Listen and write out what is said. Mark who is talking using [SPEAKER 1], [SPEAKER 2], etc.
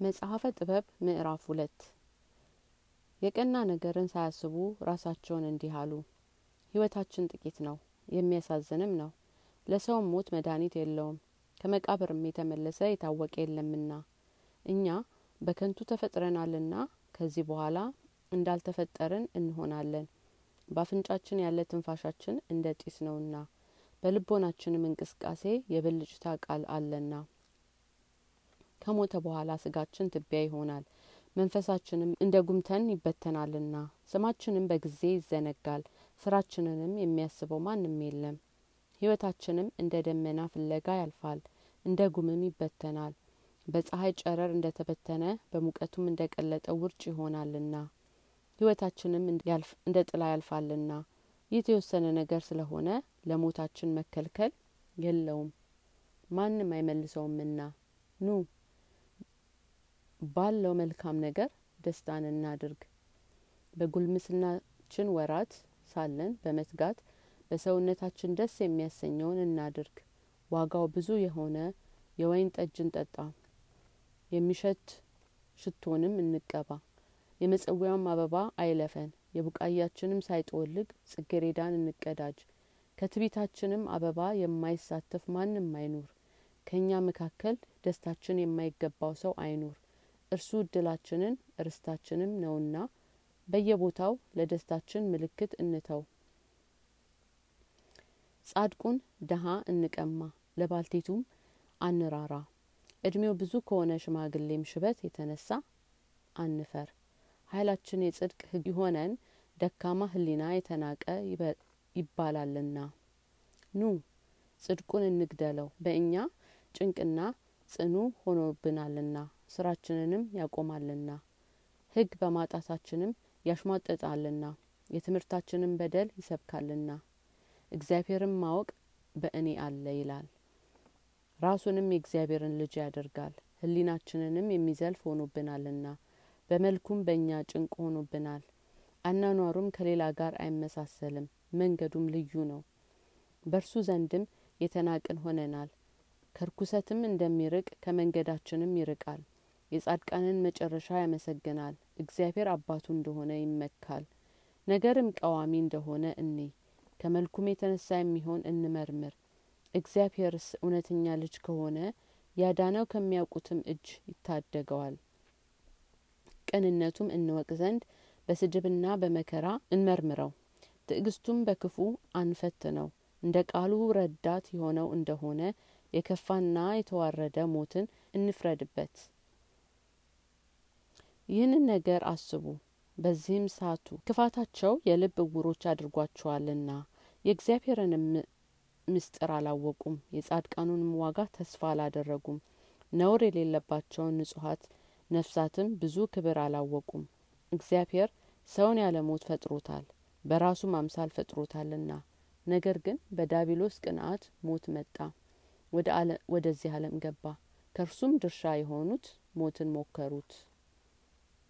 [SPEAKER 1] መጽሐፈ ጥበብ ምዕራፍ ሁለት። የቀና ነገርን ሳያስቡ ራሳቸውን እንዲህ አሉ። ህይወታችን ጥቂት ነው የሚያሳዝንም ነው። ለሰውም ሞት መድኃኒት የለውም ከመቃብርም የተመለሰ የታወቀ የለምና። እኛ በከንቱ ተፈጥረናልና ከዚህ በኋላ እንዳልተፈጠርን እንሆናለን። በአፍንጫችን ያለ ትንፋሻችን እንደ ጢስ ነውና በልቦናችንም እንቅስቃሴ የብልጭታ ቃል አለና ከሞተ በኋላ ስጋችን ትቢያ ይሆናል። መንፈሳችንም እንደ ጉምተን ይበተናልና ስማችንም በጊዜ ይዘነጋል። ስራችንንም የሚያስበው ማንም የለም። ህይወታችንም እንደ ደመና ፍለጋ ያልፋል እንደ ጉምም ይበተናል። በፀሐይ ጨረር እንደ ተበተነ በሙቀቱም እንደ ቀለጠ ውርጭ ይሆናልና ህይወታችንም እንደ ጥላ ያልፋልና ይህ የተወሰነ ነገር ስለሆነ ለሞታችን መከልከል የለውም። ማንም አይመልሰውምና ኑ ባለው መልካም ነገር ደስታን እናድርግ። በጉልምስናችን ወራት ሳለን በመትጋት በሰውነታችን ደስ የሚያሰኘውን እናድርግ። ዋጋው ብዙ የሆነ የወይን ጠጅ እንጠጣ። የሚሸት ሽቶንም እንቀባ። የመጸዊያውም አበባ አይለፈን። የቡቃያችንም ሳይጠወልግ ጽጌሬዳን እንቀዳጅ። ከትቢታችንም አበባ የማይሳተፍ ማንም አይኑር። ከእኛ መካከል ደስታችን የማይገባው ሰው አይኑር እርሱ እድላችንን ርስታችንም ነውና በየቦታው ለደስታችን ምልክት እንተው። ጻድቁን ደሀ እንቀማ ለባልቴቱም አንራራ። እድሜው ብዙ ከሆነ ሽማግሌም ሽበት የተነሳ አንፈር። ኃይላችን የጽድቅ ህግ ይሆነን ደካማ ህሊና የተናቀ ይባላልና። ኑ ጽድቁን እንግደለው። በእኛ ጭንቅና ጽኑ ሆኖብናልና ስራችንንም ያቆማልና ህግ በማጣታችንም ያሽሟጠጣልና የትምህርታችንም በደል ይሰብካልና እግዚአብሔርን ማወቅ በእኔ አለ ይላል። ራሱንም የእግዚአብሔርን ልጅ ያደርጋል። ህሊናችንንም የሚዘልፍ ሆኖብናልና በመልኩም በእኛ ጭንቅ ሆኖብናል። አናኗሩም ከሌላ ጋር አይመሳሰልም። መንገዱም ልዩ ነው። በእርሱ ዘንድም የተናቅን ሆነናል ከርኩሰትም እንደሚርቅ ከመንገዳችንም ይርቃል። የጻድቃንን መጨረሻ ያመሰግናል። እግዚአብሔር አባቱ እንደሆነ ይመካል። ነገርም ቀዋሚ እንደሆነ እኔ ከመልኩም የተነሳ የሚሆን እንመርምር። እግዚአብሔርስ እውነተኛ ልጅ ከሆነ ያዳነው ከሚያውቁትም እጅ ይታደገዋል። ቅንነቱም እንወቅ ዘንድ በስድብና በመከራ እንመርምረው። ትዕግስቱም በክፉ አንፈት ነው እንደ ቃሉ ረዳት የሆነው እንደሆነ የከፋና የተዋረደ ሞትን እንፍረድበት። ይህንን ነገር አስቡ። በዚህም ሳቱ። ክፋታቸው የልብ እውሮች አድርጓቸዋልና የእግዚአብሔርንም ምስጢር አላወቁም። የጻድቃኑንም ዋጋ ተስፋ አላደረጉም። ነውር የሌለባቸውን ንጹሀት ነፍሳትም ብዙ ክብር አላወቁም። እግዚአብሔር ሰውን ያለ ሞት ፈጥሮታል በራሱም አምሳል ፈጥሮታልና። ነገር ግን በዳቢሎስ ቅንአት ሞት መጣ ወደዚህ ዓለም ገባ። ከእርሱም ድርሻ የሆኑት ሞትን ሞከሩት